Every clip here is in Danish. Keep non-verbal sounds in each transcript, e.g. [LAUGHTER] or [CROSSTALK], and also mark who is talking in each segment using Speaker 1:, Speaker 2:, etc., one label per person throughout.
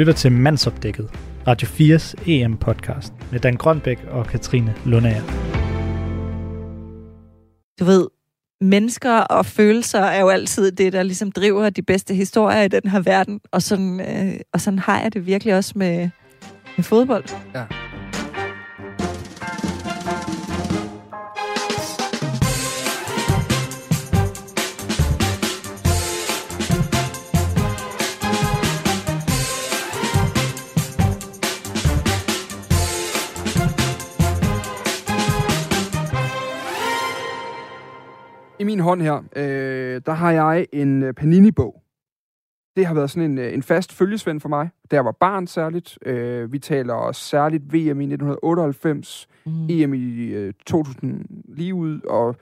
Speaker 1: lytter til Mandsopdækket, Radio 4's EM-podcast med Dan Grønbæk og Katrine Lundager.
Speaker 2: Du ved, mennesker og følelser er jo altid det, der ligesom driver de bedste historier i den her verden. Og sådan, øh, og sådan har jeg det virkelig også med, med fodbold.
Speaker 3: Ja. Min hånd her, øh, der har jeg en øh, Panini-bog. Det har været sådan en, øh, en fast følgesvend for mig. Da jeg var barn særligt. Øh, vi taler også særligt VM i 1998, mm. EM i øh, 2000 lige ud, og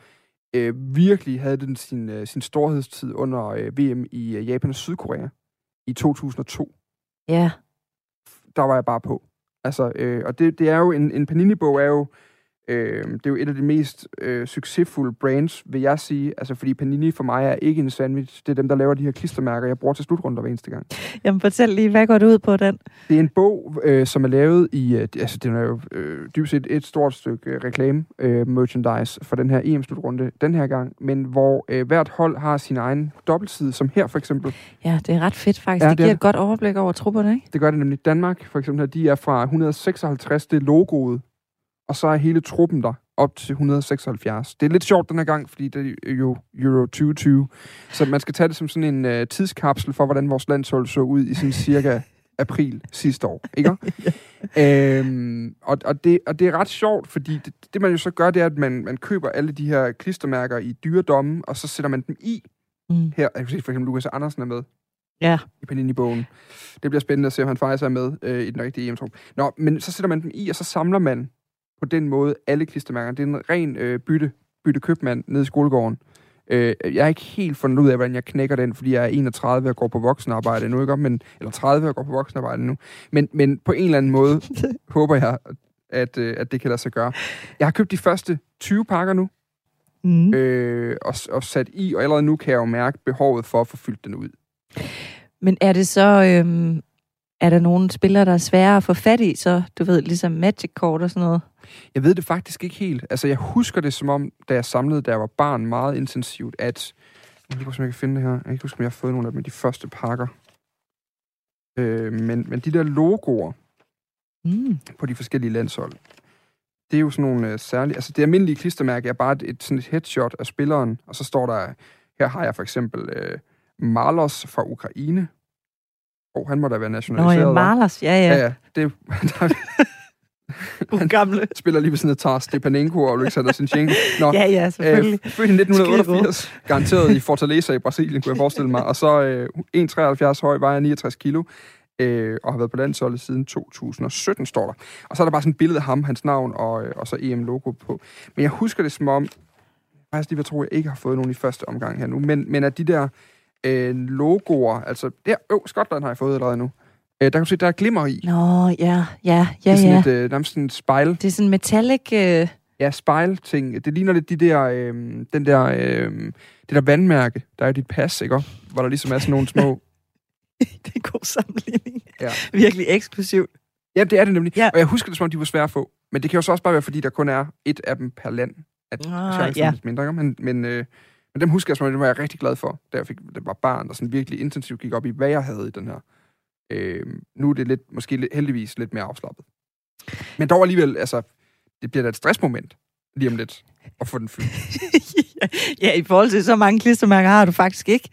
Speaker 3: øh, virkelig havde den sin, øh, sin storhedstid under øh, VM i øh, Japan og Sydkorea i 2002.
Speaker 2: Ja.
Speaker 3: Der var jeg bare på. Altså, øh, og det, det er jo, en, en Panini-bog er jo, Øh, det er jo et af de mest øh, succesfulde brands, vil jeg sige. Altså, fordi Panini for mig er ikke en sandwich. Det er dem, der laver de her klistermærker, jeg bruger til slutrunder hver eneste gang.
Speaker 2: Jamen, fortæl lige, hvad går det ud på den?
Speaker 3: Det er en bog, øh, som er lavet i... Øh, altså, det er jo øh, dybest set et stort stykke øh, reklame-merchandise øh, for den her EM-slutrunde den her gang, men hvor øh, hvert hold har sin egen dobbeltside, som her for eksempel.
Speaker 2: Ja, det er ret fedt faktisk. Ja, det, det giver er... et godt overblik over trupperne, ikke?
Speaker 3: Det gør det nemlig. Danmark, for eksempel, her, de er fra 156. Det logoet og så er hele truppen der op til 176. Det er lidt sjovt den her gang, fordi det er jo Euro 2020. Så man skal tage det som sådan en uh, tidskapsel for, hvordan vores landshold så ud i sådan cirka [LAUGHS] april sidste år. Ikke? ja. øhm, og, og, det, og det er ret sjovt, fordi det, det man jo så gør, det er, at man, man køber alle de her klistermærker i dyredomme, og så sætter man dem i. Mm. Her, jeg kan se for eksempel, Lukas Andersen er med.
Speaker 2: Ja.
Speaker 3: I Panini-bogen. Det bliver spændende at se, om han faktisk er med øh, i den rigtige em Nå, men så sætter man dem i, og så samler man på den måde alle klistermærker. Det er en ren øh, bytte, bytte købmand nede i skolegården. Øh, jeg er ikke helt fundet ud af, hvordan jeg knækker den, fordi jeg er 31 og går på voksenarbejde nu, ikke? Men, eller 30 og går på voksenarbejde nu. Men, men på en eller anden måde [LAUGHS] håber jeg, at, øh, at det kan lade sig gøre. Jeg har købt de første 20 pakker nu, mm. øh, og, og sat i, og allerede nu kan jeg jo mærke behovet for at få fyldt den ud.
Speaker 2: Men er det så, øhm, er der nogle spillere, der er svære at få fat i, så du ved, ligesom Magic Court og sådan noget?
Speaker 3: Jeg ved det faktisk ikke helt. Altså, jeg husker det som om, da jeg samlede, da jeg var barn, meget intensivt, at... Jeg kan ikke jeg kan finde det her. Jeg kan ikke huske, om jeg har fået nogle af dem de første pakker. Øh, men, men de der logoer mm. på de forskellige landshold, det er jo sådan nogle uh, særlige... Altså, det almindelige klistermærke er bare et, et, sådan et headshot af spilleren, og så står der... Her har jeg for eksempel uh, Marlos fra Ukraine. Og han må da være nationaliseret.
Speaker 2: Nå ja, Marlos, ja, ja.
Speaker 3: Ja, ja. Det, [LAUGHS] der, [LAUGHS]
Speaker 2: han gamle.
Speaker 3: spiller lige ved sådan et Tar Stepanenko og Alexander Sinchenko.
Speaker 2: Nå, ja, ja, selvfølgelig.
Speaker 3: Øh, født i 1988, garanteret i Fortaleza i Brasilien, kunne jeg forestille mig. Og så øh, 1,73 høj, vejer 69 kilo, øh, og har været på landsholdet siden 2017, står der. Og så er der bare sådan et billede af ham, hans navn og, øh, og så EM-logo på. Men jeg husker det som om, faktisk lige hvad tror jeg ikke har fået nogen i første omgang her nu, men, men at de der øh, logoer, altså, der, oh, Skotland har jeg fået allerede nu. Øh, der kan du se, der er glimmer i.
Speaker 2: Nå, ja, ja, ja,
Speaker 3: Det er sådan
Speaker 2: ja.
Speaker 3: et, øh, nærmest sådan et spejl.
Speaker 2: Det er sådan metallic... Øh...
Speaker 3: Ja, spejl-ting. Det ligner lidt de der, øh, den der, øh, det der vandmærke, der er i dit pas, ikke? Hvor der ligesom er sådan nogle små... [LAUGHS]
Speaker 2: det er en god sammenligning. Ja. Virkelig eksklusivt.
Speaker 3: Ja, det er det nemlig. Ja. Og jeg husker det, som om de var svære at få. Men det kan jo så også bare være, fordi der kun er et af dem per land. At ah, ja. lidt mindre? Men, men, øh, men dem husker jeg, som om det var jeg rigtig glad for, da jeg fik, det var barn, der sådan virkelig intensivt gik op i, hvad jeg havde i den her Øh, nu er det lidt, måske heldigvis lidt mere afslappet. Men dog alligevel, altså, det bliver da et stressmoment lige om lidt at få den fyldt. [LAUGHS]
Speaker 2: ja, i forhold til så mange klistermærker har du faktisk ikke.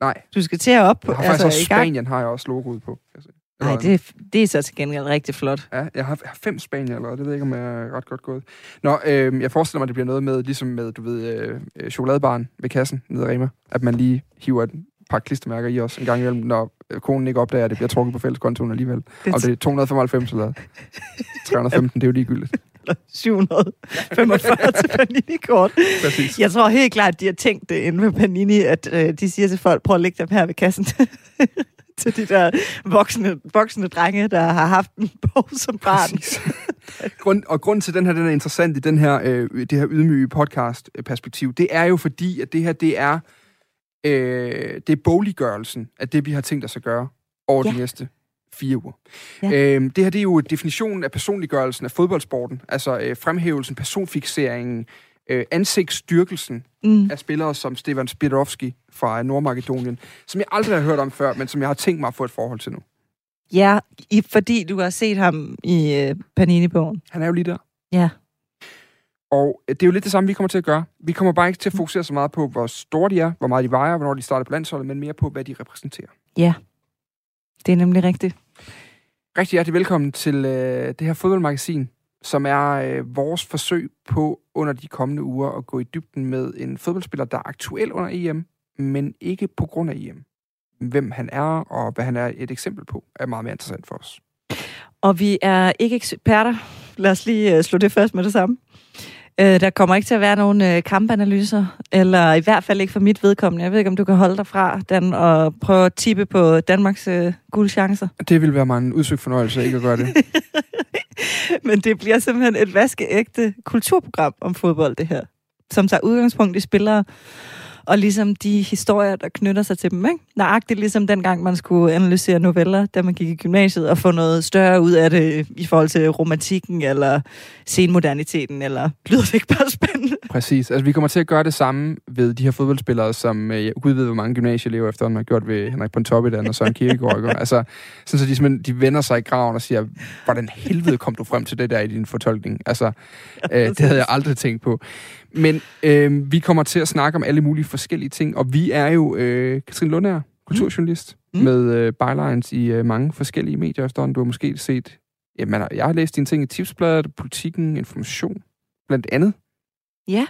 Speaker 3: Nej.
Speaker 2: Du skal til at op på.
Speaker 3: Jeg har faktisk altså, også Spanien har jeg også logoet på. Altså,
Speaker 2: Nej, det, det er så til gengæld rigtig flot.
Speaker 3: Ja, jeg har, jeg har fem Spanier allerede. Det ved jeg ikke, om jeg er ret godt gået. Nå, øh, jeg forestiller mig, at det bliver noget med, ligesom med, du ved, øh, øh chokoladebaren ved kassen nede i Rema, at man lige hiver et par klistermærker i os en gang imellem, når konen ikke opdager, at det bliver trukket på fælleskontoen alligevel. Det Om det er 295 eller 315, det er jo ligegyldigt.
Speaker 2: 745 til Panini-kort.
Speaker 3: Præcis.
Speaker 2: Jeg tror helt klart, at de har tænkt det inde ved Panini, at øh, de siger til folk, prøv at lægge dem her ved kassen. [LAUGHS] til de der voksne, voksne drenge, der har haft en bog som barn.
Speaker 3: Grund, og grund til, at den her den er interessant i den her, øh, det her ydmyge podcast-perspektiv, det er jo fordi, at det her, det er øh, det er boliggørelsen af det, vi har tænkt os at gøre over ja. de næste fire uger.
Speaker 2: Ja.
Speaker 3: Øhm, det her det er jo definitionen af personliggørelsen af fodboldsporten, altså øh, fremhævelsen, personfixeringen, øh, ansigtsstyrkelsen
Speaker 2: Mm.
Speaker 3: af spillere som Stefan Spirovski fra Nordmakedonien, som jeg aldrig har hørt om før, men som jeg har tænkt mig at få et forhold til nu.
Speaker 2: Ja, i, fordi du har set ham i øh, Panini-bogen.
Speaker 3: Han er jo lige der.
Speaker 2: Ja.
Speaker 3: Og øh, det er jo lidt det samme, vi kommer til at gøre. Vi kommer bare ikke til at fokusere så meget på, hvor store de er, hvor meget de vejer, hvornår de starter på landsholdet, men mere på, hvad de repræsenterer.
Speaker 2: Ja, det er nemlig rigtigt.
Speaker 3: Rigtig hjertelig velkommen til øh, det her fodboldmagasin, som er øh, vores forsøg på under de kommende uger at gå i dybden med en fodboldspiller, der er aktuel under EM, men ikke på grund af EM. Hvem han er, og hvad han er et eksempel på, er meget mere interessant for os.
Speaker 2: Og vi er ikke eksperter. Lad os lige øh, slå det først med det samme. Øh, der kommer ikke til at være nogen øh, kampanalyser, eller i hvert fald ikke for mit vedkommende. Jeg ved ikke, om du kan holde dig fra den og prøve at tippe på Danmarks øh, guldchancer.
Speaker 3: Det vil være mig en udsøgt fornøjelse ikke at gøre det. [LAUGHS]
Speaker 2: Men det bliver simpelthen et vaskeægte kulturprogram om fodbold, det her. Som tager udgangspunkt i spillere, og ligesom de historier, der knytter sig til dem. Ikke? Nøjagtigt ligesom dengang, man skulle analysere noveller, da man gik i gymnasiet, og få noget større ud af det i forhold til romantikken, eller senmoderniteten, eller lyder det ikke bare spændende?
Speaker 3: Præcis. Altså, vi kommer til at gøre det samme ved de her fodboldspillere, som øh, ved, hvor mange gymnasieelever efterhånden har gjort ved Henrik Pontoppidan og Søren Kierkegaard. altså, sådan så de, simpelthen, de vender sig i graven og siger, hvordan helvede kom du frem til det der i din fortolkning? Altså, øh, det havde jeg aldrig tænkt på. Men øh, vi kommer til at snakke om alle mulige forskellige ting, og vi er jo øh, Katrine Lundager, kulturjournalist, mm.
Speaker 2: Mm.
Speaker 3: med øh, bylines i øh, mange forskellige medier efterhånden. Du har måske set... Jamen, jeg har læst dine ting i Tipsbladet, Politikken, Information, blandt andet.
Speaker 2: Ja.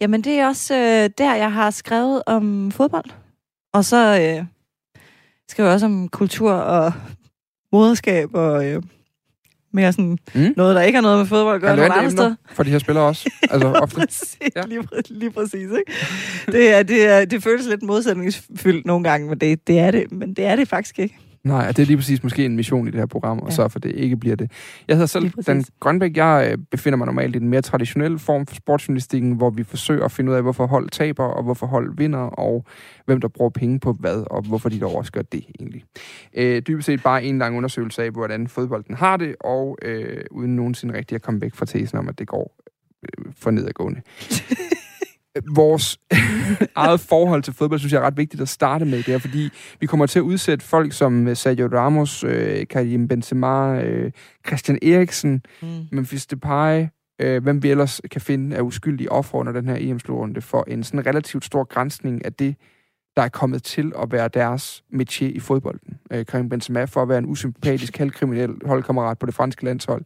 Speaker 2: Jamen, det er også øh, der, jeg har skrevet om fodbold. Og så øh, skriver jeg også om kultur og [LAUGHS] moderskab og øh, mere sådan
Speaker 3: Mm.
Speaker 2: noget, der ikke har noget med fodbold at gøre
Speaker 3: Relevante
Speaker 2: andre steder.
Speaker 3: for de her spillere også. Altså [LAUGHS] ofte.
Speaker 2: præcis,
Speaker 3: ja.
Speaker 2: lige, præ- lige præcis. Ikke? Det, er, det, er, det føles lidt modsætningsfyldt nogle gange, men det, det er det. Men det er det faktisk ikke.
Speaker 3: Nej, det er lige præcis måske en mission i det her program, og
Speaker 2: Ja.
Speaker 3: så for det ikke bliver det. Jeg hedder selv. Dan Grønbæk. Jeg øh, befinder mig normalt i den mere traditionelle form for sportsjournalistikken, hvor vi forsøger at finde ud af, hvorfor hold taber, og hvorfor hold vinder, og hvem der bruger penge på hvad, og hvorfor de dog også gør det egentlig. Øh, dybest set bare en lang undersøgelse af, hvordan fodbolden har det, og øh, uden nogensinde rigtig at komme væk fra tesen om, at det går øh, for nedadgående. [LAUGHS] Vores [LAUGHS] eget forhold til fodbold, synes jeg er ret vigtigt at starte med det her, fordi vi kommer til at udsætte folk som øh, Sergio Ramos, øh, Karim Benzema, øh, Christian Eriksen,
Speaker 2: Mm.
Speaker 3: Memphis Depay, øh, hvem vi ellers kan finde af uskyldige ofre under den her EM-slutrunde, for en sådan relativt stor grænsning af det, der er kommet til at være deres métier i fodbolden. Øh, Karim Benzema for at være en usympatisk, halvkriminel holdkammerat på det franske landshold.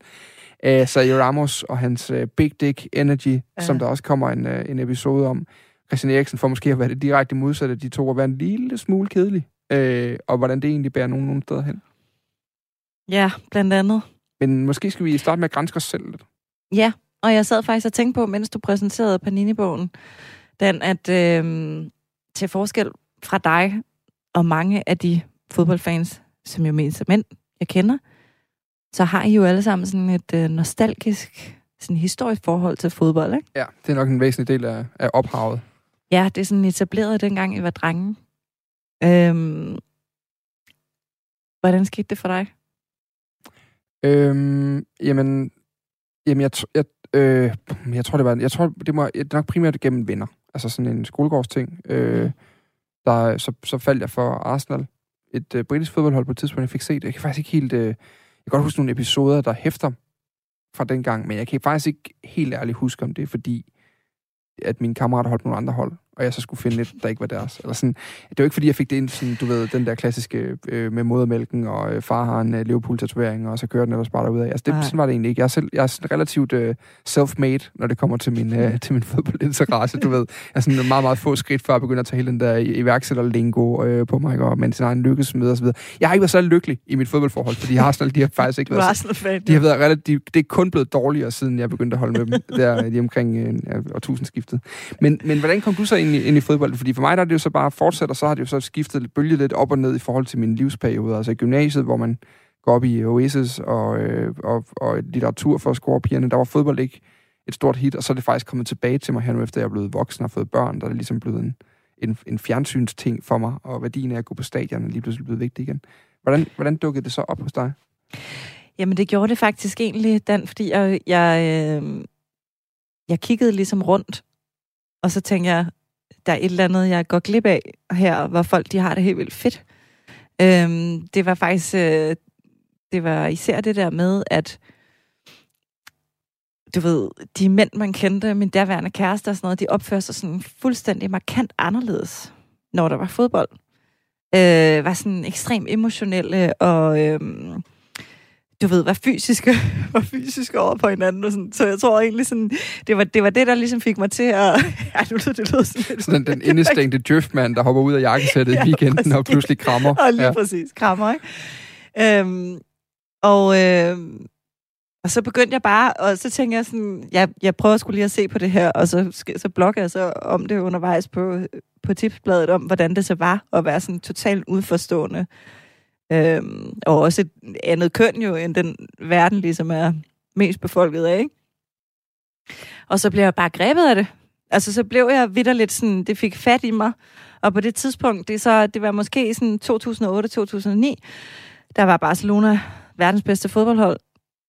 Speaker 3: Øh, Sergio Ramos og hans øh, Big Dick Energy, ja. Som der også kommer en, øh, en episode om. Christian Eriksen for måske at være det direkte modsatte af de to, og være en lille smule kedelig. Øh, og hvordan det egentlig bærer nogen, nogen steder hen.
Speaker 2: Ja, blandt andet.
Speaker 3: Men måske skal vi starte med at grænse os selv lidt.
Speaker 2: Ja, og jeg sad faktisk og tænkte på, mens du præsenterede Panini-bogen, den, at øh, til forskel fra dig og mange af de fodboldfans, som jo mest er mænd, jeg kender, så har I jo alle sammen sådan et øh, nostalgisk, sådan historisk forhold til fodbold, ikke?
Speaker 3: Ja, det er nok en væsentlig del af, af ophavet.
Speaker 2: Ja, det er sådan etableret dengang, I var drenge. Øhm, hvordan skete det for dig?
Speaker 3: Øhm, jamen, jamen jeg, jeg, øh, jeg tror, det var, jeg tror, det må det er nok primært gennem venner. Altså sådan en skolegårdsting. Øh, der, så, så faldt jeg for Arsenal, et øh, britisk fodboldhold på et tidspunkt, jeg fik set. Jeg kan faktisk ikke helt... Øh, kan godt huske nogle episoder, der hæfter fra den gang, men jeg kan faktisk ikke helt ærligt huske om det, er fordi at mine kammerater holdt nogle andre hold, og jeg så skulle finde et, der ikke var deres. Eller sådan. Det var ikke, fordi jeg fik det ind, sådan, du ved, den der klassiske øh, med modermælken, og øh, far har en øh, Liverpool-tatovering, og så kører den ellers bare derudad. Altså, det, sådan var det egentlig ikke. Jeg er, selv, jeg er sådan relativt øh, self-made, når det kommer til min, øh, til min fodboldinteresse, du ved. Jeg er sådan meget, meget få skridt før at begynde at tage hele den der iværksætter-lingo øh, på mig, og men sin egen lykkes med osv. Jeg har ikke været så lykkelig i mit fodboldforhold, fordi Arsenal, de har faktisk ikke været
Speaker 2: Arsenal-fan.
Speaker 3: de har været relativt, de, det er kun blevet dårligere, siden jeg begyndte at holde med dem, der lige omkring øh, årtusindskiftet. Men, men hvordan kom du så ind i, ind i fodbold? Fordi for mig der er det jo så bare fortsat, og så har det jo så skiftet bølge lidt op og ned i forhold til min livsperiode. Altså i gymnasiet, hvor man går op i Oasis og, øh, og, og litteratur for at score pigerne, der var fodbold ikke et stort hit, og så er det faktisk kommet tilbage til mig her nu, efter jeg er blevet voksen og fået børn, der er det ligesom blevet en, en, en fjernsynsting for mig, og værdien af at gå på stadion er lige pludselig blevet vigtig igen. Hvordan, hvordan dukkede det så op hos dig?
Speaker 2: Jamen, det gjorde det faktisk egentlig, Dan, fordi jeg, jeg, øh, jeg kiggede ligesom rundt, og så tænkte jeg, der er et eller andet, jeg går glip af her, hvor folk de har det helt vildt fedt. Øhm, det var faktisk, øh, det var især det der med, at du ved, de mænd, man kendte, min derværende kæreste og sådan noget, de opførte sig sådan fuldstændig markant anderledes, når der var fodbold. Øh, var sådan ekstremt emotionelle og... Øh, du ved, var fysiske, [LAUGHS] var fysiske over på hinanden. Og sådan. Så jeg tror egentlig, sådan, det, var, det var det, der ligesom fik mig til at... [LAUGHS] Ja, nu lyder det lyder sådan lidt...
Speaker 3: Sådan den [LAUGHS] indestængte driftmand, der hopper ud af jakkesættet ja, i weekenden præcis. og pludselig krammer.
Speaker 2: Og lige ja. præcis, krammer, ikke? Øhm, og, øh, og så begyndte jeg bare, og så tænkte jeg sådan, jeg, jeg prøver skulle lige at se på det her, og så, så blogger jeg så om det undervejs på, på tipsbladet, om hvordan det så var at være sådan totalt udforstående Øhm, og også et andet køn jo, end den verden ligesom er mest befolket af, ikke? Og så blev jeg bare grebet af det. Altså, så blev jeg vidderligt sådan, det fik fat i mig. Og på det tidspunkt, det, så, det var måske sådan 2008-2009, der var Barcelona verdens bedste fodboldhold.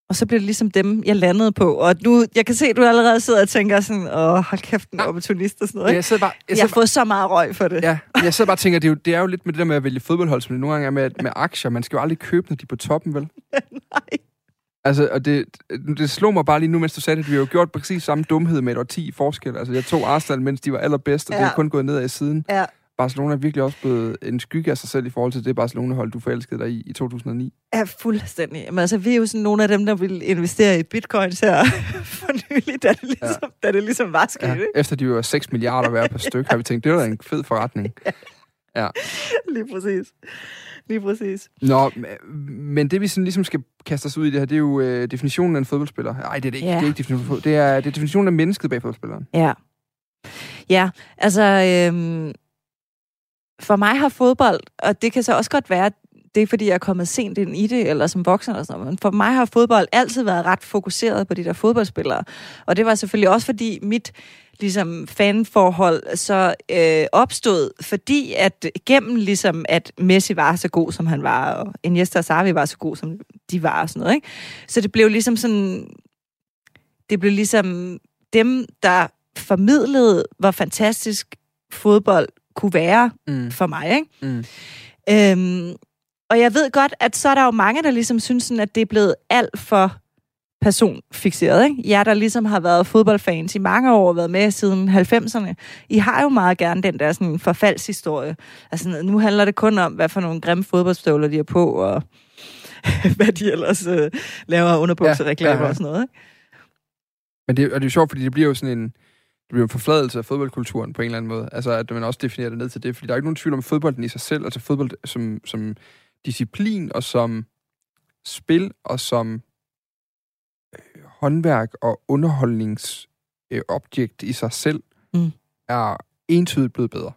Speaker 2: Og så blev det ligesom dem, jeg landede på. Og nu, jeg kan se, at du allerede sidder og tænker sådan, åh, hold kæft, en opportunist og sådan noget.
Speaker 3: Jeg, sidder bare,
Speaker 2: jeg, jeg har bare, fået så meget røg for det.
Speaker 3: Ja, jeg sidder bare og tænker, det er, jo, det er jo lidt med det der med at vælge fodboldhold, som det nogle gange er med, med aktier. Man skal jo aldrig købe, når de er på toppen, vel? [LAUGHS]
Speaker 2: Nej.
Speaker 3: Altså, og det, det slog mig bare lige nu, mens du sagde det, at vi har jo gjort præcis samme dumhed med et 10 i forskel. Altså, jeg tog Arsenal, mens de var allerbedst, og ja. det er kun gået nedad i siden.
Speaker 2: Ja.
Speaker 3: Barcelona er virkelig også blevet en skygge af sig selv i forhold til det Barcelona-hold, du forelskede dig i i 2009.
Speaker 2: Ja, fuldstændig. Men altså, vi er jo sådan nogle af dem, der vil investere i bitcoins her [LAUGHS] for nylig, da det ligesom, ja. da det ligesom var sket. Ja.
Speaker 3: Efter de var 6 milliarder hver per styk, har vi tænkt, det var en fed forretning. [LAUGHS] Ja.
Speaker 2: Lige præcis. Lige præcis.
Speaker 3: Nå, men det vi sådan ligesom skal kaste os ud i det her, det er jo øh, definitionen af en fodboldspiller. Nej, det er det ikke. Ja. Det er ikke definitionen. Det er, det er definitionen af mennesket bag fodboldspilleren.
Speaker 2: Ja. Ja, altså... Øhm for mig har fodbold, og det kan så også godt være, det er fordi, jeg er kommet sent ind i det, eller som voksen eller sådan noget. Men for mig har fodbold altid været ret fokuseret på de der fodboldspillere. Og det var selvfølgelig også fordi mit ligesom fanforhold så øh, opstod, fordi at gennem ligesom, at Messi var så god, som han var, og Iniesta og Xavi var så god, som de var, og sådan noget, ikke? Så det blev ligesom sådan, det blev ligesom dem, der formidlede, hvor fantastisk fodbold kunne være mm. for mig. Ikke? Mm. Øhm, og jeg ved godt, at så er der jo mange, der ligesom synes, sådan, at det er blevet alt for personfixeret. Ikke? Jeg, der ligesom har været fodboldfans i mange år, og været med siden 90'erne, I har jo meget gerne den der sådan, forfaldshistorie. Altså, nu handler det kun om, hvad for nogle grimme fodboldstøvler de er på, og [LAUGHS] hvad de ellers øh, laver underbuksereklamer ja, ja, ja. og sådan noget. Ikke?
Speaker 3: Men det, og det er jo sjovt, fordi det bliver jo sådan en det bliver en forfladelse af fodboldkulturen på en eller anden måde. Altså, at man også definerer det ned til det. Fordi der er ikke nogen tvivl om fodbolden i sig selv. Altså fodbold som, som disciplin og som spil og som øh, håndværk og underholdningsobjekt øh, i sig selv mm. er entydigt blevet bedre.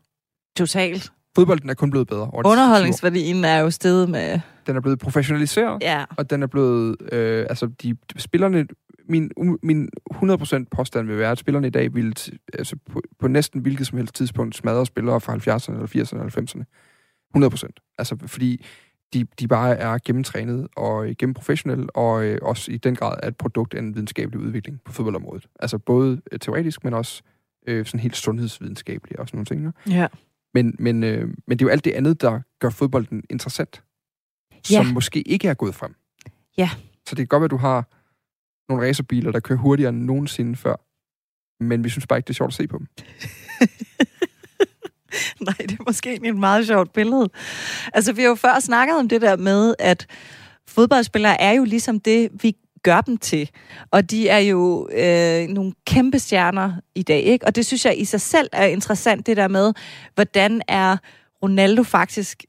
Speaker 2: Totalt.
Speaker 3: Fodbolden er kun blevet bedre.
Speaker 2: Underholdningsværdien er jo stedet med...
Speaker 3: Den er blevet professionaliseret,
Speaker 2: ja.
Speaker 3: og den er blevet... Øh, altså, de, spillerne min, min 100% påstand vil være, at spillerne i dag vil altså på, på næsten hvilket som helst tidspunkt smadre spillere fra 70'erne, eller 80'erne, eller 90'erne. 100%. Altså fordi de, de bare er gennemtrænet og gennemprofessionelle, og øh, også i den grad er et produkt af en videnskabelig udvikling på fodboldområdet. Altså både øh, teoretisk, men også øh, sådan helt sundhedsvidenskabeligt og sådan nogle ting.
Speaker 2: Ja.
Speaker 3: Men, men, øh, men det er jo alt det andet, der gør fodbolden interessant, som ja. måske ikke er gået frem.
Speaker 2: Ja.
Speaker 3: Så det kan godt være, at du har nogle racerbiler, der kører hurtigere end nogensinde før. Men vi synes bare ikke, det er sjovt at se på dem. [LAUGHS]
Speaker 2: Nej, det er måske et meget sjovt billede. Altså, vi har jo før snakket om det der med, at fodboldspillere er jo ligesom det, vi gør dem til. Og de er jo øh, nogle kæmpe stjerner i dag, ikke? Og det synes jeg i sig selv er interessant, det der med, hvordan er Ronaldo faktisk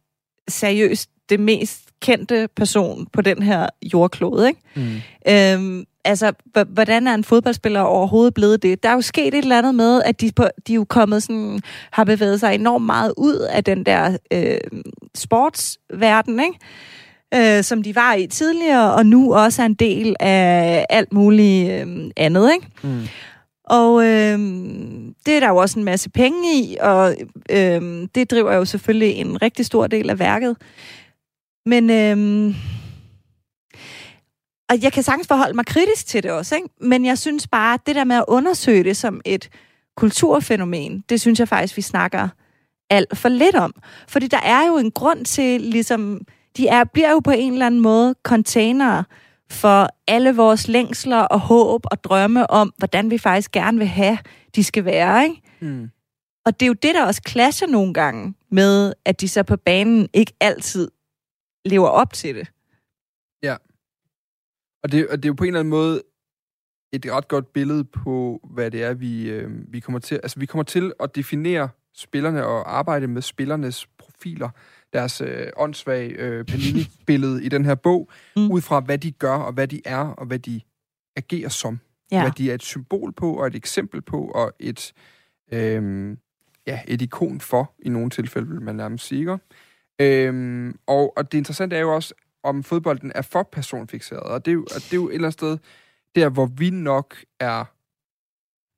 Speaker 2: seriøst det mest kendte person på den her jordklode, ikke? Mm. Øhm, altså, hvordan er en fodboldspiller overhovedet blevet det? Der er jo sket et eller andet med, at de, på, de er jo kommet sådan, har bevæget sig enormt meget ud af den der øh, sportsverden, ikke? Øh, som de var i tidligere, og nu også er en del af alt muligt øh, andet, ikke? Mm. Og øh, det er der jo også en masse penge i, og øh, det driver jo selvfølgelig en rigtig stor del af værket. Men, øhm, og jeg kan sagtens forholde mig kritisk til det også, ikke? men jeg synes bare, at det der med at undersøge det som et kulturfænomen, det synes jeg faktisk, vi snakker alt for lidt om. Fordi der er jo en grund til, ligesom, de er, bliver jo på en eller anden måde containere for alle vores længsler og håb og drømme om, hvordan vi faktisk gerne vil have, de skal være. Ikke?
Speaker 3: Mm.
Speaker 2: Og det er jo det, der også clasher nogle gange med, at de så på banen ikke altid lever op til det.
Speaker 3: Og det, og det er jo på en eller anden måde et ret godt billede på, hvad det er, vi, øh, vi kommer til. Altså, vi kommer til at definere spillerne og arbejde med spillernes profiler, deres øh, åndssvage øh, Panini-billede i den her bog, [LAUGHS]
Speaker 2: Mm.
Speaker 3: ud fra, hvad de gør, og hvad de er, og hvad de agerer som.
Speaker 2: Ja.
Speaker 3: Hvad de er et symbol på, og et eksempel på, og et, øh, ja, et ikon for, i nogle tilfælde, vil man nærmest sige. ikke? Øhm, og, og det interessante er jo også, om fodbolden er for personfixeret. Og det er jo, og det er jo et eller andet sted, der hvor vi nok er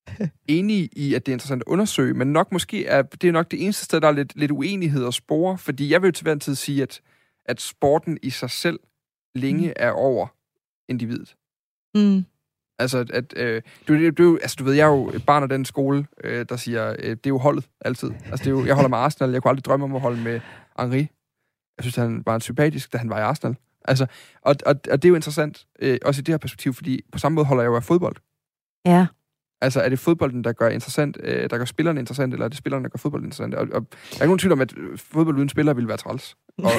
Speaker 3: [LAUGHS] enige i, at det er interessant at undersøge, men nok måske er det er nok det eneste sted, der er lidt, lidt uenighed at spore, fordi jeg vil jo til hver en tid sige, at, at sporten i sig selv længe er over individet.
Speaker 2: Mm.
Speaker 3: Altså, at, øh, du, du, du, altså, du ved, jeg er jo et barn af den skole, øh, der siger, øh, det er jo holdet altid. Altså, det er jo, jeg holder med Arsenal, jeg kunne aldrig drømme om at holde med Henri. Jeg synes, han var en sympatisk, da han var i Arsenal. Altså, og, og, og det er jo interessant, øh, også i det her perspektiv, fordi på samme måde holder jeg jo af fodbold.
Speaker 2: Ja.
Speaker 3: Altså, er det fodbolden, der gør, interessant, øh, der gør spillerne interessant, eller er det spillerne, der gør fodbold interessant? Og, og der er ikke nogen tvivl om, at fodbold uden spillere ville være træls. Og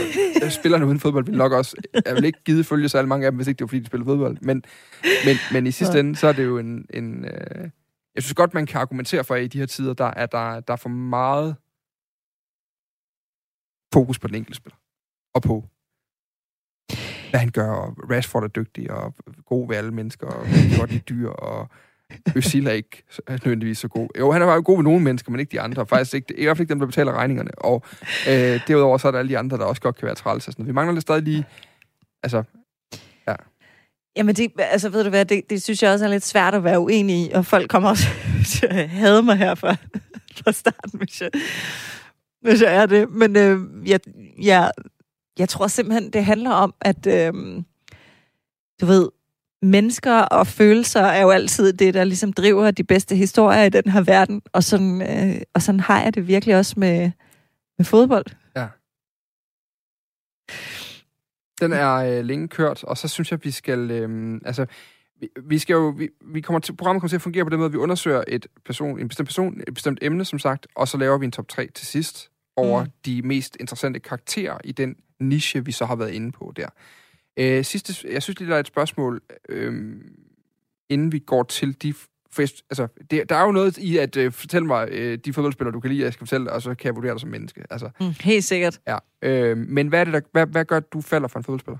Speaker 3: [LAUGHS] spillerne uden fodbold ville nok også... Jeg vil ikke give følge særlig mange af dem, hvis ikke det var, fordi de spiller fodbold. Men, men, men i sidste ende, så er det jo en... en øh, jeg synes godt, man kan argumentere for, at i de her tider, der er der, der er for meget fokus på den enkelte spiller. Og på, hvad han gør, og Rashford er dygtig, og god ved alle mennesker, og godt i dyr, og Özil er ikke nødvendigvis så god. Jo, han er jo god ved nogle mennesker, men ikke de andre. Faktisk ikke, i hvert fald ikke dem, der betaler regningerne. Og øh, derudover så er der alle de andre, der også godt kan være træls. og sådan. Vi mangler lidt stadig lige... Altså, ja.
Speaker 2: Jamen, det, altså, ved du hvad, det, det synes jeg også er lidt svært at være uenig i, og folk kommer også [LAUGHS] til at hade mig her fra, fra starten, hvis jeg, hvis jeg er det. Men øh, jeg, jeg, jeg tror simpelthen, det handler om, at øh, du ved, mennesker og følelser er jo altid det, der ligesom driver de bedste historier i den her verden, og sådan, øh, og sådan har jeg det virkelig også med, med fodbold.
Speaker 3: den er øh, længe kørt, og så synes jeg, vi skal... Øh, altså, vi, vi skal jo... Vi, vi kommer til, programmet kommer til at fungere på den måde, at vi undersøger et person, en bestemt person, et bestemt emne, som sagt, og så laver vi en top 3 til sidst over
Speaker 2: mm.
Speaker 3: de mest interessante karakterer i den niche, vi så har været inde på der. Øh, sidste, jeg synes lige, der er et spørgsmål, øh, inden vi går til de... For jeg, altså, det, der er jo noget i at øh, fortælle mig øh, de fodboldspillere, du kan lide, jeg skal fortælle, og så kan jeg vurdere dig som menneske. Altså,
Speaker 2: Mm, helt sikkert.
Speaker 3: ja. Øh, men hvad er det, der, hvad, hvad gør, at du falder for en fodboldspiller?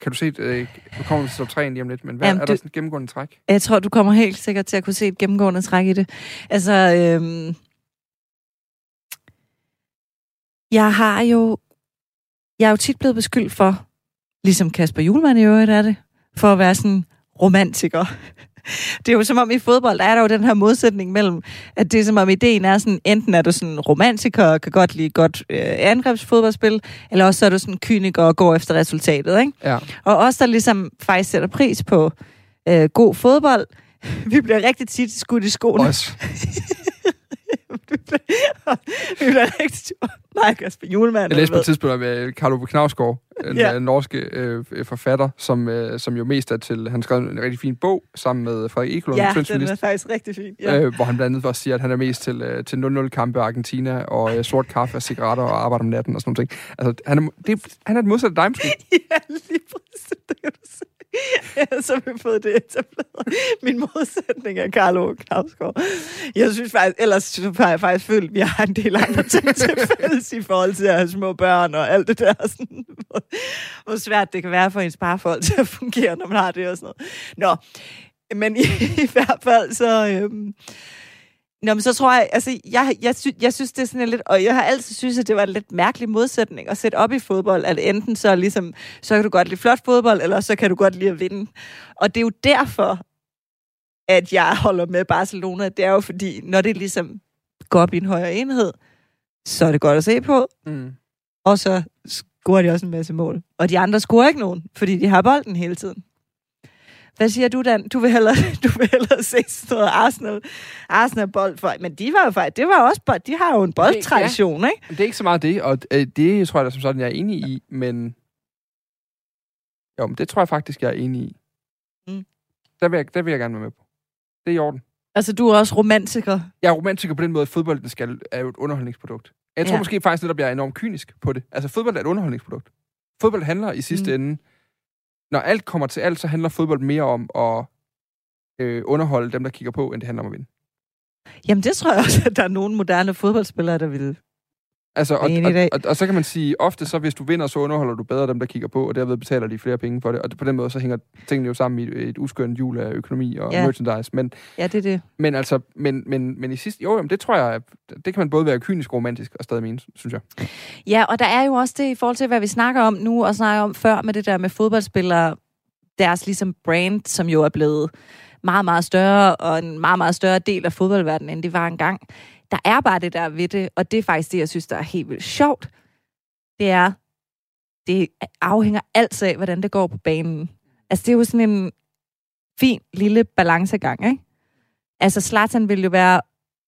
Speaker 3: Kan du se, øh, nu kommer vi til top 3 lige om lidt, men hvad,
Speaker 2: Jamen,
Speaker 3: er der
Speaker 2: det-
Speaker 3: sådan et gennemgående træk?
Speaker 2: Jeg tror, du kommer helt sikkert til at kunne se et gennemgående træk i det. Altså, øhm, jeg har jo, jeg er jo tit blevet beskyldt for, ligesom Kasper Julemand i øvrigt er det, for at være sådan romantiker. Det er jo som om i fodbold, der er der jo den her modsætning mellem, at det er som om ideen er sådan, enten er du sådan romantiker og kan godt lide godt øh, angrebsfodboldspil, eller også så er du sådan kyniker og går efter resultatet, ikke?
Speaker 3: Ja.
Speaker 2: Og os, der ligesom faktisk sætter pris på øh, god fodbold, [LAUGHS] vi bliver rigtig tit skudt i skoene.
Speaker 3: Også. [LAUGHS]
Speaker 2: vi bliver, rigtig tit... Nej, Kasper Julemand.
Speaker 3: Jeg læste på et tidspunkt med Carlo Knavsgaard, en
Speaker 2: Ja.
Speaker 3: ja. norske øh, forfatter, som, øh, som jo mest er til... Han skrev en rigtig fin bog sammen med Frederik Ekelund,
Speaker 2: Ja, den er faktisk rigtig fin. Ja.
Speaker 3: øh, hvor han blandt andet også siger, at han er mest til, øh, til 0-0-kampe i Argentina, og øh, sort kaffe og cigaretter og arbejder om natten og sådan noget. Altså, han er, det, han er det modsatte af dig, måske. [LAUGHS]
Speaker 2: ja, lige præcis. Det kan du se. Ja, [LAUGHS] så har vi fået det etableret. Min modsætning er Carlo Knavsgaard. Jeg synes faktisk, ellers har jeg faktisk følt, at vi har en del andre ting til fælles i forhold til at have små børn og alt det der. Sådan, hvor, hvor svært det kan være for ens parforhold til at fungere, når man har det og sådan noget. Nå, men i, [LAUGHS] i hvert fald så... Øhm, Nå, men så tror jeg, altså, jeg, jeg, sy, jeg synes, det er sådan en lidt, og jeg har altid synes, at det var en lidt mærkelig modsætning at sætte op i fodbold, at enten så ligesom, så kan du godt lide flot fodbold, eller så kan du godt lide at vinde. Og det er jo derfor, at jeg holder med Barcelona. Det er jo fordi, når det ligesom går op i en højere enhed, så er det godt at se på.
Speaker 3: Mm.
Speaker 2: Og så scorer de også en masse mål. Og de andre scorer ikke nogen, fordi de har bolden hele tiden. Hvad siger du, Dan? Du vil hellere, [LAUGHS] du vil hellere se sådan noget Arsenal, Arsenal bold for. Men de var jo faktisk, det var også, bold, de har jo en boldtradition, ja. ikke?
Speaker 3: Det er ikke så meget det, og øh, det tror jeg da som sådan, jeg er enig i, men jo, men det tror jeg faktisk, jeg er enig i.
Speaker 2: Mm.
Speaker 3: Der, vil jeg, der vil jeg gerne være med på. Det er i orden.
Speaker 2: Altså, du er også romantiker.
Speaker 3: Jeg er romantiker på den måde, at fodbolden skal, er jo et underholdningsprodukt. Jeg tror
Speaker 2: Ja.
Speaker 3: måske faktisk netop, jeg er enormt kynisk på det. Altså, fodbold er et underholdningsprodukt. Fodbold handler i sidste
Speaker 2: mm.
Speaker 3: ende... Når alt kommer til alt, så handler fodbold mere om at øh, underholde dem, der kigger på, end det handler om at vinde.
Speaker 2: Jamen, det tror jeg også, at der er nogle moderne fodboldspillere, der vil.
Speaker 3: Altså, og, og, og, og, så kan man sige, ofte så hvis du vinder, så underholder du bedre dem, der kigger på, og derved betaler de flere penge for det. Og på den måde, så hænger tingene jo sammen i et, uskønt hjul af økonomi og
Speaker 2: Ja.
Speaker 3: ja. merchandise. Men,
Speaker 2: Ja, det er det.
Speaker 3: men altså, men, men, men i sidste, jo, jamen, det tror jeg, det kan man både være kynisk og romantisk og stadig mene, synes jeg.
Speaker 2: Ja, og der er jo også det i forhold til, hvad vi snakker om nu, og snakker om før med det der med fodboldspillere, deres ligesom brand, som jo er blevet meget, meget større, og en meget, meget større del af fodboldverdenen, end det var engang. Der er bare det der ved det, og det er faktisk det, jeg synes, der er helt vildt sjovt. Det er, det afhænger altid af, hvordan det går på banen. Altså, det er jo sådan en fin lille balancegang, ikke? Altså, Zlatan ville jo være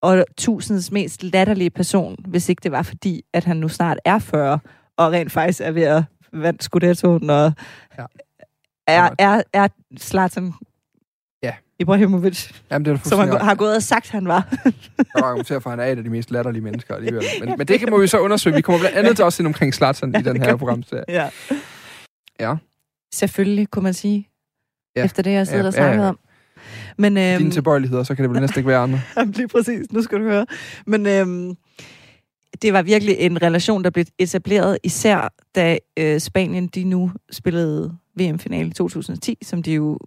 Speaker 2: og tusindens mest latterlige person, hvis ikke det var fordi, at han nu snart er 40, og rent faktisk er ved at vande Scudettoen, og
Speaker 3: Ja.
Speaker 2: er, er, er Zlatan. Ibrahimovic,
Speaker 3: Jamen, det er
Speaker 2: som han
Speaker 3: fuldstændig
Speaker 2: har gået og sagt, han var.
Speaker 3: Jeg argumenterer for, at han er et af de mest latterlige mennesker alligevel. Men, men det kan må vi så undersøge. Vi kommer blandt andet til også ind omkring Zlatan i den her programserie.
Speaker 2: ja.
Speaker 3: Ja.
Speaker 2: Selvfølgelig, kunne man sige,
Speaker 3: Ja.
Speaker 2: efter det, jeg sidder
Speaker 3: Ja,
Speaker 2: og
Speaker 3: ja, ja.
Speaker 2: snakket om. Men, øhm,
Speaker 3: Dine tilbøjeligheder, så kan det vel næsten ikke være andre. [LAUGHS]
Speaker 2: Jamen, lige præcis. Nu skal du høre. Men øhm, det var virkelig en relation, der blev etableret, især da øh, Spanien de nu spillede VM-finale i 2010, som de jo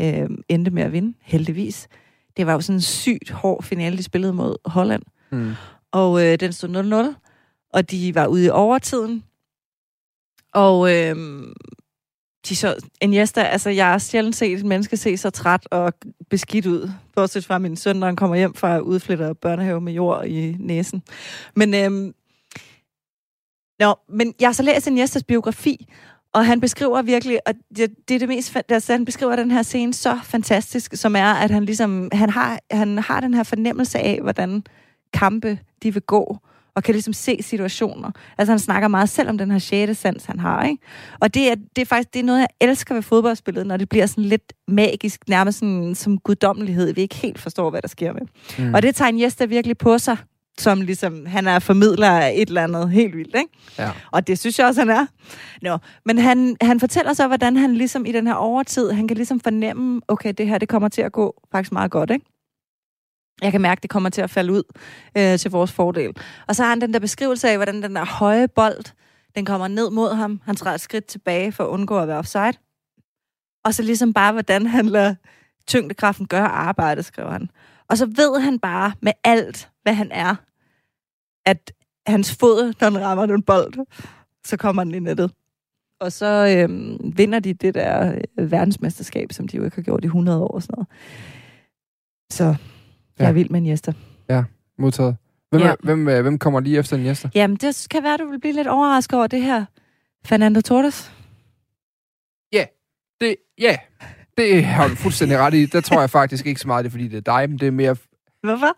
Speaker 2: øh, endte med at vinde, heldigvis. Det var jo sådan en sygt hård finale, de spillede mod Holland.
Speaker 3: Mm.
Speaker 2: Og øh, den stod 0-0, og de var ude i overtiden. Og øh, de så, Iniesta, altså jeg har sjældent set et menneske se så træt og beskidt ud. Bortset fra min søn, når han kommer hjem fra udflytter børnehave med jord i næsen. Men, øh, nå, men jeg har så læst Iniestas biografi, og han beskriver virkelig, og det, det er det mest, altså, han beskriver den her scene så fantastisk, som er, at han ligesom, han har, han har den her fornemmelse af, hvordan kampe, de vil gå, og kan ligesom se situationer. Altså han snakker meget selv om den her sjette sans, han har, ikke? Og det er, det er faktisk det er noget, jeg elsker ved fodboldspillet, når det bliver sådan lidt magisk, nærmest sådan, som guddommelighed, vi ikke helt forstår, hvad der sker med.
Speaker 3: Mm.
Speaker 2: Mm. Og det tager Iniesta virkelig på sig, som ligesom, han er formidler af et eller andet helt vildt, ikke?
Speaker 3: Ja.
Speaker 2: Og det synes jeg også, han er. Nå, men han, han fortæller så, hvordan han ligesom i den her overtid, han kan ligesom fornemme, okay, det her, det kommer til at gå faktisk meget godt, ikke? Jeg kan mærke, det kommer til at falde ud øh, til vores fordel. Og så har han den der beskrivelse af, hvordan den der høje bold, den kommer ned mod ham. Han træder et skridt tilbage for at undgå at være offside. Og så ligesom bare, hvordan han lader tyngdekraften gøre arbejdet, skriver han. Og så ved han bare med alt, hvad han er, at hans fod, når den rammer den bold, så kommer den i nettet. Og så øhm, vinder de det der øh, verdensmesterskab, som de jo ikke har gjort i 100 år og sådan noget. Så jeg
Speaker 3: Ja.
Speaker 2: er vild med Iniesta.
Speaker 3: Modtaget. Hvem,
Speaker 2: Ja.
Speaker 3: ja. hvem, øh, hvem kommer lige efter Iniesta?
Speaker 2: Jamen, det kan være, du vil blive lidt overrasket over det her. Fernando Torres.
Speaker 3: Det, ja, det har du fuldstændig ret i. Der tror jeg faktisk ikke så meget, det er, fordi det er dig, men det er mere...
Speaker 2: Hvorfor?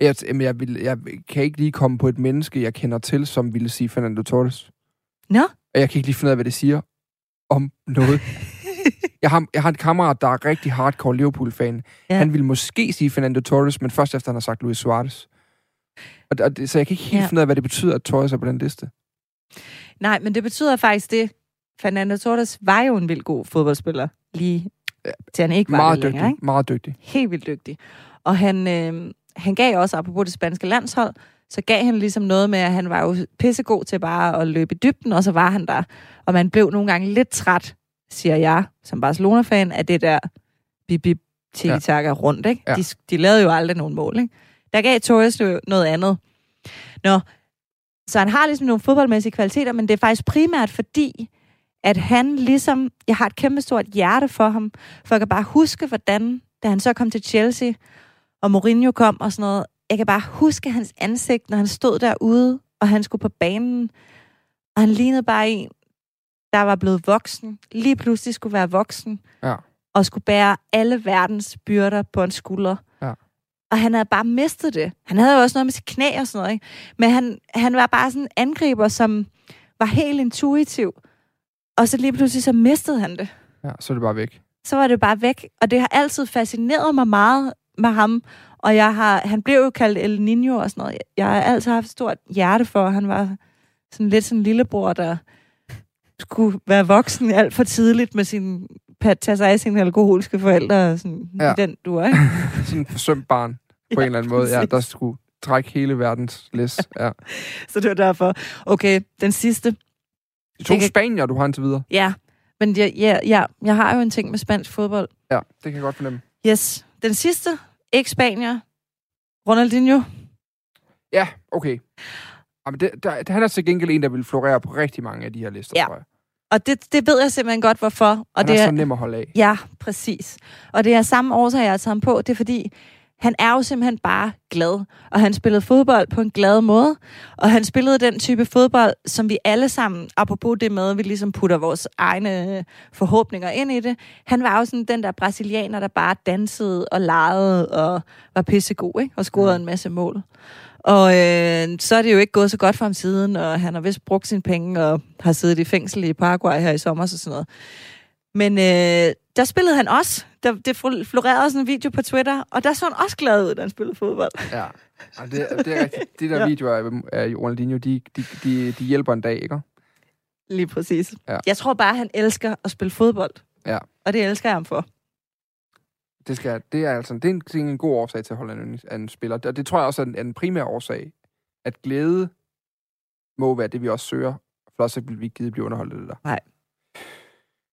Speaker 3: Jeg, jeg, vil, jeg kan ikke lige komme på et menneske, jeg kender til, som ville sige Fernando Torres.
Speaker 2: Nå?
Speaker 3: Og jeg kan ikke lige finde ud af, hvad det siger om noget. [LAUGHS] jeg, har, jeg har en kammerat, der er rigtig hardcore Liverpool-fan.
Speaker 2: Ja.
Speaker 3: Han ville måske sige Fernando Torres, men først efter han har sagt Luis Suarez. Og, og det, så jeg kan ikke helt
Speaker 2: Ja.
Speaker 3: finde ud af, hvad det betyder, at Torres er på den liste.
Speaker 2: Nej, men det betyder faktisk det. Fernando Torres var jo en vild god fodboldspiller, lige til han ikke var
Speaker 3: Meget
Speaker 2: det
Speaker 3: dygtig,
Speaker 2: længere. Ikke?
Speaker 3: meget dygtig.
Speaker 2: Helt vildt dygtig. Og han, øh, han gav også, apropos det spanske landshold, så gav han ligesom noget med, at han var jo pissegod til bare at løbe i dybden, og så var han der. Og man blev nogle gange lidt træt, siger jeg, som Barcelona-fan, af det der bip-bip tiki-taka ja. rundt, ikke?
Speaker 3: Ja.
Speaker 2: De, de lavede jo aldrig nogen mål, ikke? Der gav Torres noget andet. Nå, så han har ligesom nogle fodboldmæssige kvaliteter, men det er faktisk primært fordi, at han ligesom, jeg har et kæmpe stort hjerte for ham, for jeg kan bare huske, hvordan, da han så kom til Chelsea, og Mourinho kom og sådan noget, jeg kan bare huske hans ansigt, når han stod derude, og han skulle på banen, og han lignede bare en, der var blevet voksen, lige pludselig skulle være voksen,
Speaker 3: Ja.
Speaker 2: og skulle bære alle verdens byrder på en skulder.
Speaker 3: Ja.
Speaker 2: Og han havde bare mistet det. Han havde jo også noget med sit knæ og sådan noget, ikke? Men han, han var bare sådan en angriber, som var helt intuitiv. Og så lige pludselig så mistede han det.
Speaker 3: Ja, så er det bare væk.
Speaker 2: Så var det bare væk. Og det har altid fascineret mig meget med ham. Og jeg har, han blev jo kaldt El Nino og sådan noget. Jeg har altid haft et stort hjerte for. Han var sådan lidt sådan en lillebror, der skulle være voksen alt for tidligt med sin tage sig af sine alkoholiske forældre og sådan
Speaker 3: Ja.
Speaker 2: ja. den du er, ikke? [LAUGHS]
Speaker 3: Sådan en forsømt barn på
Speaker 2: Ja,
Speaker 3: en eller anden måde, ja, der skulle trække hele verdens læs. Ja. [LAUGHS]
Speaker 2: Så det var derfor. Okay, den sidste.
Speaker 3: De to
Speaker 2: kan-
Speaker 3: spanier, du har indtil videre.
Speaker 2: Ja, men ja, ja, ja, jeg har jo en ting med spansk fodbold.
Speaker 3: Ja, det kan jeg godt fornemme.
Speaker 2: Yes, den sidste, ikke Spanier. Ronaldinho.
Speaker 3: Ja, okay. Jamen, det, der, han er til gengæld en, der vil florere på rigtig mange af de her lister,
Speaker 2: Ja.
Speaker 3: tror jeg.
Speaker 2: Og det, det ved jeg simpelthen godt, hvorfor. Og
Speaker 3: Han
Speaker 2: det
Speaker 3: er
Speaker 2: er,
Speaker 3: så nem at holde af.
Speaker 2: Ja, præcis. Og det er samme årsag, jeg har taget ham på. Det er fordi, han er jo simpelthen bare glad. Og han spillede fodbold på en glad måde. Og han spillede den type fodbold, som vi alle sammen, apropos det med, vi ligesom putter vores egne øh, forhåbninger ind i det. Han var jo sådan den der brasilianer, der bare dansede og legede og var pissegod, ikke? Og scorede en masse mål. Og øh, så er det jo ikke gået så godt for ham siden, og han har vist brugt sine penge og har siddet i fængsel i Paraguay her i sommer og sådan noget. Men øh, der spillede han også. Der, det florerede sådan en video på Twitter, og der så han også glad ud, da han spillede fodbold.
Speaker 3: Ja, og det, det er rigtigt. De der
Speaker 2: Ja.
Speaker 3: videoer af, Ronaldinho, de, de, de, de hjælper en dag, ikke?
Speaker 2: Lige præcis.
Speaker 3: Ja.
Speaker 2: Jeg tror bare, han elsker at spille fodbold.
Speaker 3: Ja.
Speaker 2: Og det elsker jeg ham for.
Speaker 3: Det, skal, det er altså det er en, det er en god årsag til at holde en, en spiller. Og det tror jeg også er en, er en primær årsag, at glæde må være det, vi også søger. For ellers så vil vi ikke gide blive underholdt af det der.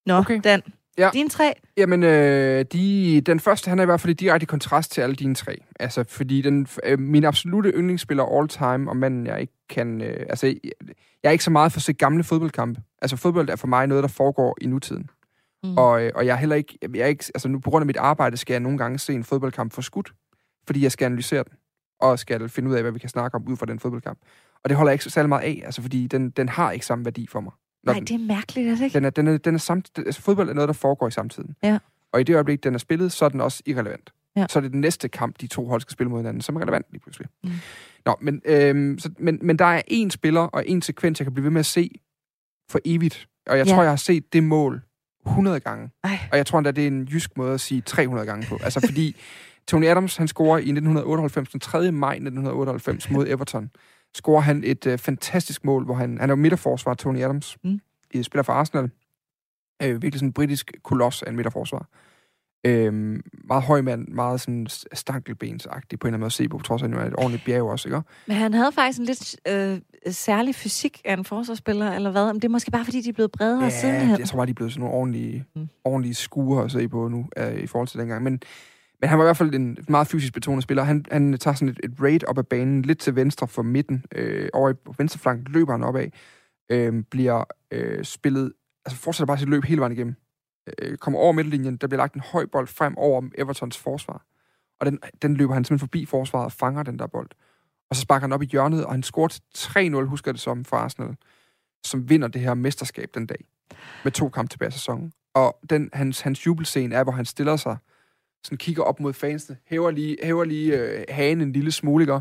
Speaker 2: Nå,
Speaker 3: Okay.
Speaker 2: okay. Dan.
Speaker 3: Ja.
Speaker 2: Dine tre.
Speaker 3: Jamen, øh, de, den første, han er i hvert fald i direkte kontrast til alle dine tre. Altså, fordi den, øh, min absolute yndlingsspiller all time, og manden, jeg ikke kan... Øh, altså, jeg, jeg er ikke så meget for at se gamle fodboldkampe. Altså, fodbold er for mig noget, der foregår i nutiden.
Speaker 2: Mm.
Speaker 3: Og, øh, og jeg er heller ikke... Jeg er ikke altså, nu på grund af mit arbejde skal jeg nogle gange se en fodboldkamp for skudt, fordi jeg skal analysere den, og skal finde ud af, hvad vi kan snakke om ud fra den fodboldkamp. Og det holder jeg ikke så særlig meget af, altså, fordi den, den har ikke samme værdi for mig. Når
Speaker 2: Nej, det er mærkeligt, det ikke?
Speaker 3: den er, den er, den er samt, altså, fodbold er noget, der foregår i samtiden.
Speaker 2: Ja.
Speaker 3: Og i det øjeblik, den er spillet, så er den også irrelevant.
Speaker 2: Ja.
Speaker 3: Så er det den næste kamp, de to hold skal spille mod hinanden, som er relevant lige pludselig.
Speaker 2: Mm.
Speaker 3: Nå, men, øhm, så, men, men der er én spiller og en sekvens, jeg kan blive ved med at se for evigt. Og jeg
Speaker 2: Ja.
Speaker 3: tror, jeg har set det mål 100 gange.
Speaker 2: Ej.
Speaker 3: Og jeg tror endda, det er en jysk måde at sige 300 gange på. Altså fordi Tony Adams, han scorer i 1998, den 3. maj 1998 mod Everton, scorer han et øh, fantastisk mål, hvor han, han er jo midterforsvar, Tony Adams,
Speaker 2: Mm.
Speaker 3: mm. spiller for Arsenal. Øh, virkelig sådan en britisk koloss af en midterforsvar. Øh, meget høj mand, meget sådan stankelbensagtig på en eller anden måde at se på, på trods af, at han er et ordentligt bjerg også, ikke?
Speaker 2: Men han havde faktisk en lidt øh, særlig fysik af en forsvarsspiller, eller hvad? Men det er måske bare, fordi de er blevet bredere ja, sidenhen.
Speaker 3: jeg tror bare, de er blevet sådan nogle ordentlige,
Speaker 2: mm.
Speaker 3: ordentlige skuer at se på nu, øh, i forhold til dengang. Men, men han var i hvert fald en meget fysisk betonet spiller. Han, han tager sådan et, et raid op ad banen, lidt til venstre for midten. Øh, over i venstre flank løber han opad. Øh, bliver øh, spillet, altså fortsætter bare sit løb hele vejen igennem. Øh, kommer over midtlinjen, der bliver lagt en høj bold frem over Evertons forsvar. Og den, den løber han simpelthen forbi forsvaret og fanger den der bold. Og så sparker han op i hjørnet, og han scorer 3-0, husker jeg det som, for Arsenal, som vinder det her mesterskab den dag. Med to kampe tilbage i sæsonen. Og den, hans, hans jubelscene er, hvor han stiller sig, sådan kigger op mod fansene, hæver lige, hæver lige øh, hagen en lille smule, ikke?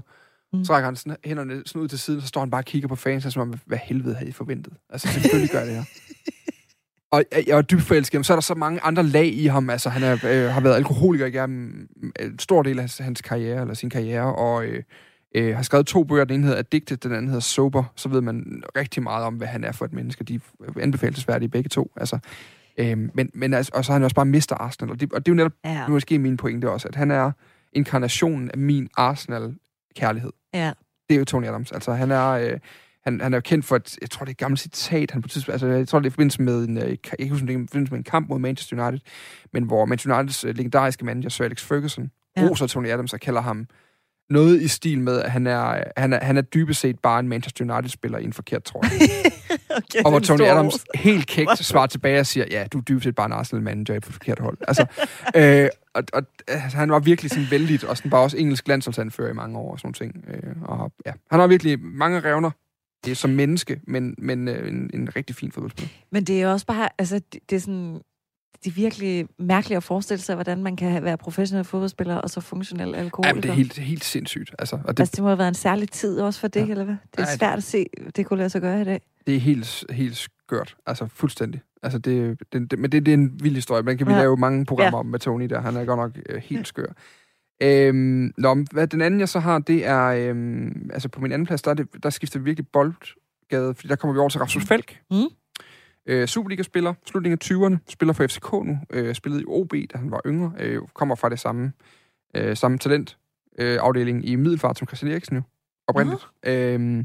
Speaker 2: Mm.
Speaker 3: Så rækker han sådan, hænderne sådan ud til siden, så står han bare og kigger på fansene, som om, hvad helvede havde I forventet? Altså, selvfølgelig gør det her. [LAUGHS] Og jeg, var dybt forelsket, men så er der så mange andre lag i ham. Altså, han er, øh, har været alkoholiker igennem en stor del af hans, hans karriere, eller sin karriere, og øh, øh, har skrevet to bøger. Den ene hedder Addicted, den anden hedder Sober. Så ved man rigtig meget om, hvad han er for et menneske. De er anbefalesværdige begge to. Altså, øh, men, men altså, og så har han også bare mistet Arsenal. Og det, og det er jo netop
Speaker 2: Ja.
Speaker 3: nu måske min pointe også, at han er inkarnationen af min Arsenal-kærlighed.
Speaker 2: ja.
Speaker 3: Det er jo Tony Adams. Altså, han er... Øh, han, han er jo kendt for et, jeg tror det er et gammelt citat, han på tidspunkt, altså jeg tror det er i forbindelse med en, øh, jeg kan ikke huske, det er i forbindelse med en kamp mod Manchester United, men hvor Manchester Uniteds øh, legendariske manager, Sir Alex Ferguson,
Speaker 2: ja.
Speaker 3: roser Tony Adams og kalder ham noget i stil med, at han er, han er, han er dybest set bare en Manchester United-spiller i en forkert trøje. [LAUGHS]
Speaker 2: okay,
Speaker 3: og hvor Tony Adams
Speaker 2: ros.
Speaker 3: helt kægt svarer tilbage og siger, ja, du er dybest set bare en Arsenal-manager på forkert hold. Altså, øh, og, og altså, han var virkelig sådan vældigt, og sådan bare også engelsk landsholdsanfører i mange år og sådan ting. Øh, og, ja. Han har virkelig mange revner, Det er som menneske, men, men øh, en, en rigtig fin fodboldspiller.
Speaker 2: Men det er også bare, altså, det, det er sådan, det er virkelig mærkeligt at forestille sig, hvordan man kan være professionel fodboldspiller og så funktionel alkoholiker.
Speaker 3: Ja, men det er helt, helt sindssygt. Altså, og
Speaker 2: det, altså, det må have været en særlig tid også for det, ja. eller hvad? Det er Ej, svært at se, det kunne lade sig gøre i dag.
Speaker 3: Det er helt, helt skørt. Altså, fuldstændig. Altså, det, det, det, men det, det er en vild historie. Man kan vi ja. lave mange programmer ja. om med Tony der. Han er godt nok øh, helt skør. Øhm, nå, hvad den anden jeg så har, det er, øhm, altså på min anden plads, der, det, der skifter vi virkelig boldgade, fordi der kommer vi over til Rasmus Falk. Mm. Øh, Superliga-spiller, slutningen af 20'erne, spiller for FCK nu, øh, spillede i OB, da han var yngre, øh, kommer fra det samme, øh, samme talent øh, afdeling i Middelfart som Christian Eriksen nu, oprindeligt. Uh-huh. Øh,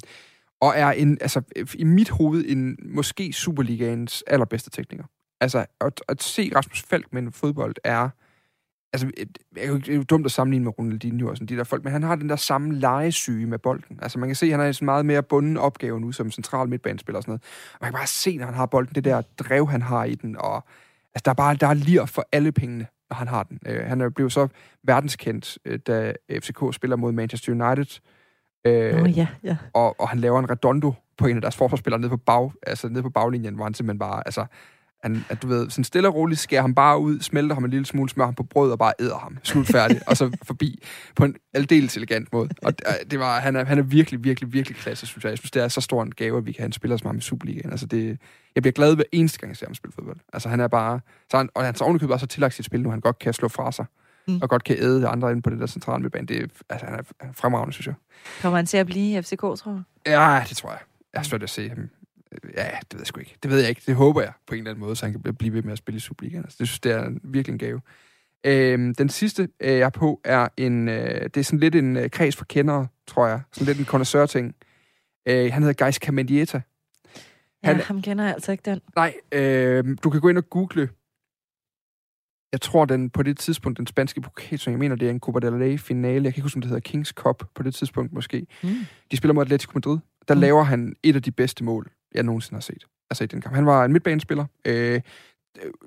Speaker 3: og er en, altså, i mit hoved en måske Superligaens allerbedste tekniker. Altså, at, at se Rasmus Falk med en fodbold er altså, det er jo, er dumt at sammenligne med Ronaldinho og sådan de der folk, men han har den der samme legesyge med bolden. Altså, man kan se, at han har en meget mere bunden opgave nu som central midtbanespiller og sådan noget. Og man kan bare se, når han har bolden, det der drev, han har i den, og altså, der er bare der er lir for alle pengene, når han har den. Uh, han er blevet så verdenskendt, uh, da FCK spiller mod Manchester United.
Speaker 2: Uh, oh, ja, ja.
Speaker 3: Og, og han laver en redondo på en af deres forsvarsspillere nede på, bag, altså nede på baglinjen, hvor han simpelthen bare, altså, han, at du ved, sådan stille og roligt skærer ham bare ud, smelter ham en lille smule, smør ham på brød og bare æder ham. Slut færdig, og så forbi på en aldeles elegant måde. Og det var, han, er, han er virkelig, virkelig, virkelig klasse, synes jeg. Jeg synes, det er så stor en gave, at vi kan have en spiller som ham i Superligaen. Altså, det, jeg bliver glad hver eneste gang, jeg ser ham spille fodbold. Altså, han er bare... Så han, og han så ovenikøbet også tillagt sit spil nu, han godt kan slå fra sig. Mm. og godt kan æde andre ind på det der centrale midtbane. Det er, altså, han er fremragende, synes jeg.
Speaker 2: Kommer han til at blive i FCK, tror du?
Speaker 3: Ja, det tror jeg. Jeg har svært at se ham ja, det ved jeg sgu ikke. Det ved jeg ikke. Det håber jeg på en eller anden måde, så han kan blive ved med at spille i Superligaen. Altså, det synes det er virkelig en gave. Øhm, den sidste, øh, jeg er på, er en... Øh, det er sådan lidt en øh, kreds for kendere, tror jeg. Sådan lidt en connoisseur-ting. Øh, han hedder Geis Camandieta.
Speaker 2: Han, ja, ham kender jeg altså ikke den.
Speaker 3: Nej, øh, du kan gå ind og google jeg tror, den på det tidspunkt, den spanske pokal, som jeg mener, det er en Copa del Rey-finale. Jeg kan ikke huske, om det hedder Kings Cup på det tidspunkt måske. Mm. De spiller mod Atletico Madrid. Der mm. laver han et af de bedste mål jeg nogensinde har set. Altså i den kamp. Han var en midtbanespiller. Øh,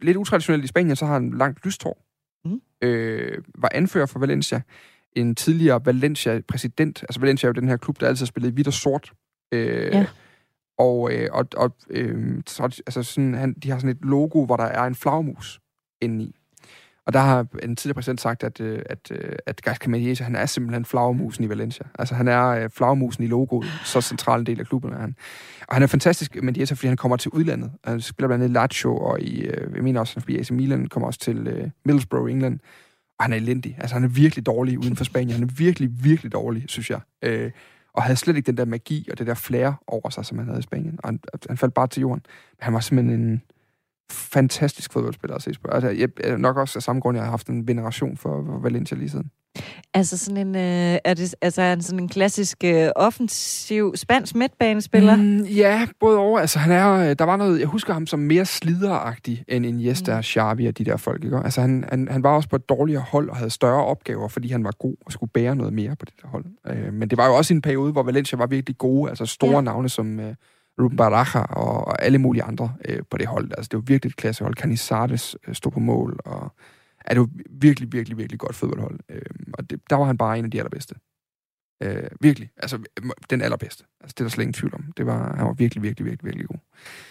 Speaker 3: lidt utraditionelt i Spanien, så har han langt lyst hår. Mm. Øh, var anfører for Valencia. En tidligere Valencia-præsident. Altså Valencia er jo den her klub, der altid har spillet hvidt og sort. Øh, ja. Og, øh, og, og øh, så, altså sådan, han, de har sådan et logo, hvor der er en flagmus indeni. Og der har en tidligere præsident sagt, at, øh, at, øh, at Gais Camilleri, han er simpelthen flagermusen i Valencia. Altså, han er øh, i logoet. Så central en del af klubben er han. Og han er fantastisk, men det er fordi han kommer til udlandet. Han spiller blandt andet Lazio, og i, øh, jeg mener også, fordi AC Milan kommer også til øh, Middlesbrough, England. Og han er elendig. Altså, han er virkelig dårlig uden for Spanien. Han er virkelig, virkelig dårlig, synes jeg. Øh, og havde slet ikke den der magi og det der flair over sig, som han havde i Spanien. Og han, han faldt bare til jorden. Han var simpelthen en, fantastisk fodboldspiller at se på. Altså, jeg, nok også af samme grund, jeg har haft en veneration for Valencia lige siden.
Speaker 2: Altså sådan en, øh, er det altså en, sådan en klassisk øh, offensiv spansk midtbanespiller? Mm,
Speaker 3: ja, både over. Altså han er, øh, der var noget, jeg husker ham som mere slideragtig end Iniesta, mm. Xavi og de der folk. Ikke? Altså han, han, han var også på et dårligere hold og havde større opgaver, fordi han var god og skulle bære noget mere på det der hold. Øh, men det var jo også en periode, hvor Valencia var virkelig gode, altså store ja. navne som... Øh, Ruben Baraja og, og alle mulige andre øh, på det hold. Altså, det var virkelig et klassehold. Canizares øh, stod på mål, og ja, det var virkelig, virkelig, virkelig godt fodboldhold. Øh, og det, der var han bare en af de allerbedste. Øh, virkelig. Altså, den allerbedste. Altså, det er der slet ingen tvivl om. Det var, han var virkelig, virkelig, virkelig, virkelig god.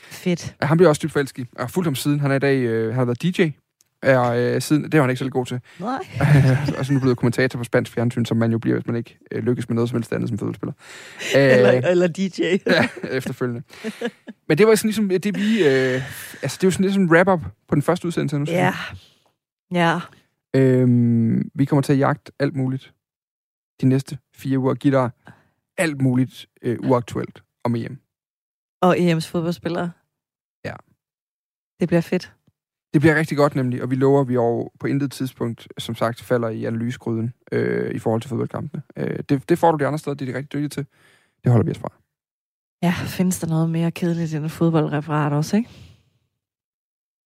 Speaker 2: Fedt.
Speaker 3: Han blev også dybt forelsket har fulgt ham siden. Han er i dag, øh, han har været DJ er, øh, siden, det var han ikke så god til.
Speaker 2: Nej. [LAUGHS]
Speaker 3: og så nu blevet kommentator på spansk fjernsyn, som man jo bliver, hvis man ikke øh, lykkes med noget som helst andet som fodboldspiller. [LAUGHS]
Speaker 2: eller, øh, eller DJ. [LAUGHS]
Speaker 3: ja, efterfølgende. Men det var sådan ligesom det, vi... Øh, altså, det var sådan ligesom en wrap-up på den første udsendelse. Nu,
Speaker 2: ja. Ja.
Speaker 3: Øhm, vi kommer til at jagte alt muligt de næste fire uger. Giv dig alt muligt øh, uaktuelt om EM.
Speaker 2: Og EM's fodboldspillere.
Speaker 3: Ja.
Speaker 2: Det bliver fedt.
Speaker 3: Det bliver rigtig godt nemlig, og vi lover, at vi over på intet tidspunkt, som sagt, falder i analysegryden øh, i forhold til fodboldkampene. Øh, det, det får du de andre steder, det er de rigtig dygtige til. Det holder vi os fra.
Speaker 2: Ja, findes der noget mere kedeligt end fodboldreferat også, ikke?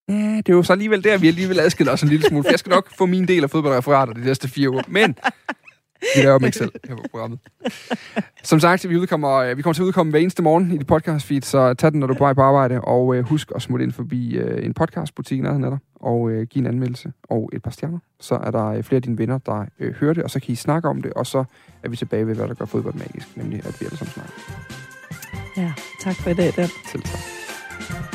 Speaker 3: Ja, det er jo så alligevel der, vi alligevel adskiller os en lille smule. For jeg skal nok få min del af fodboldreferater de næste fire uger. Men vi laver dem ikke selv her på programmet. Som sagt, vi, udkommer, øh, vi kommer til at udkomme hver eneste morgen i det podcast feed, så tag den, når du er på vej på arbejde, og øh, husk at smutte ind forbi øh, en podcastbutik i nærheden af dig, og øh, give en anmeldelse og et par stjerner. Så er der øh, flere af dine venner, der øh, hører det, og så kan I snakke om det, og så er vi tilbage ved, hvad der gør fodbold magisk, nemlig at vi alle sammen snakker.
Speaker 2: Ja, tak for i dag, Dan.
Speaker 3: Selv tak.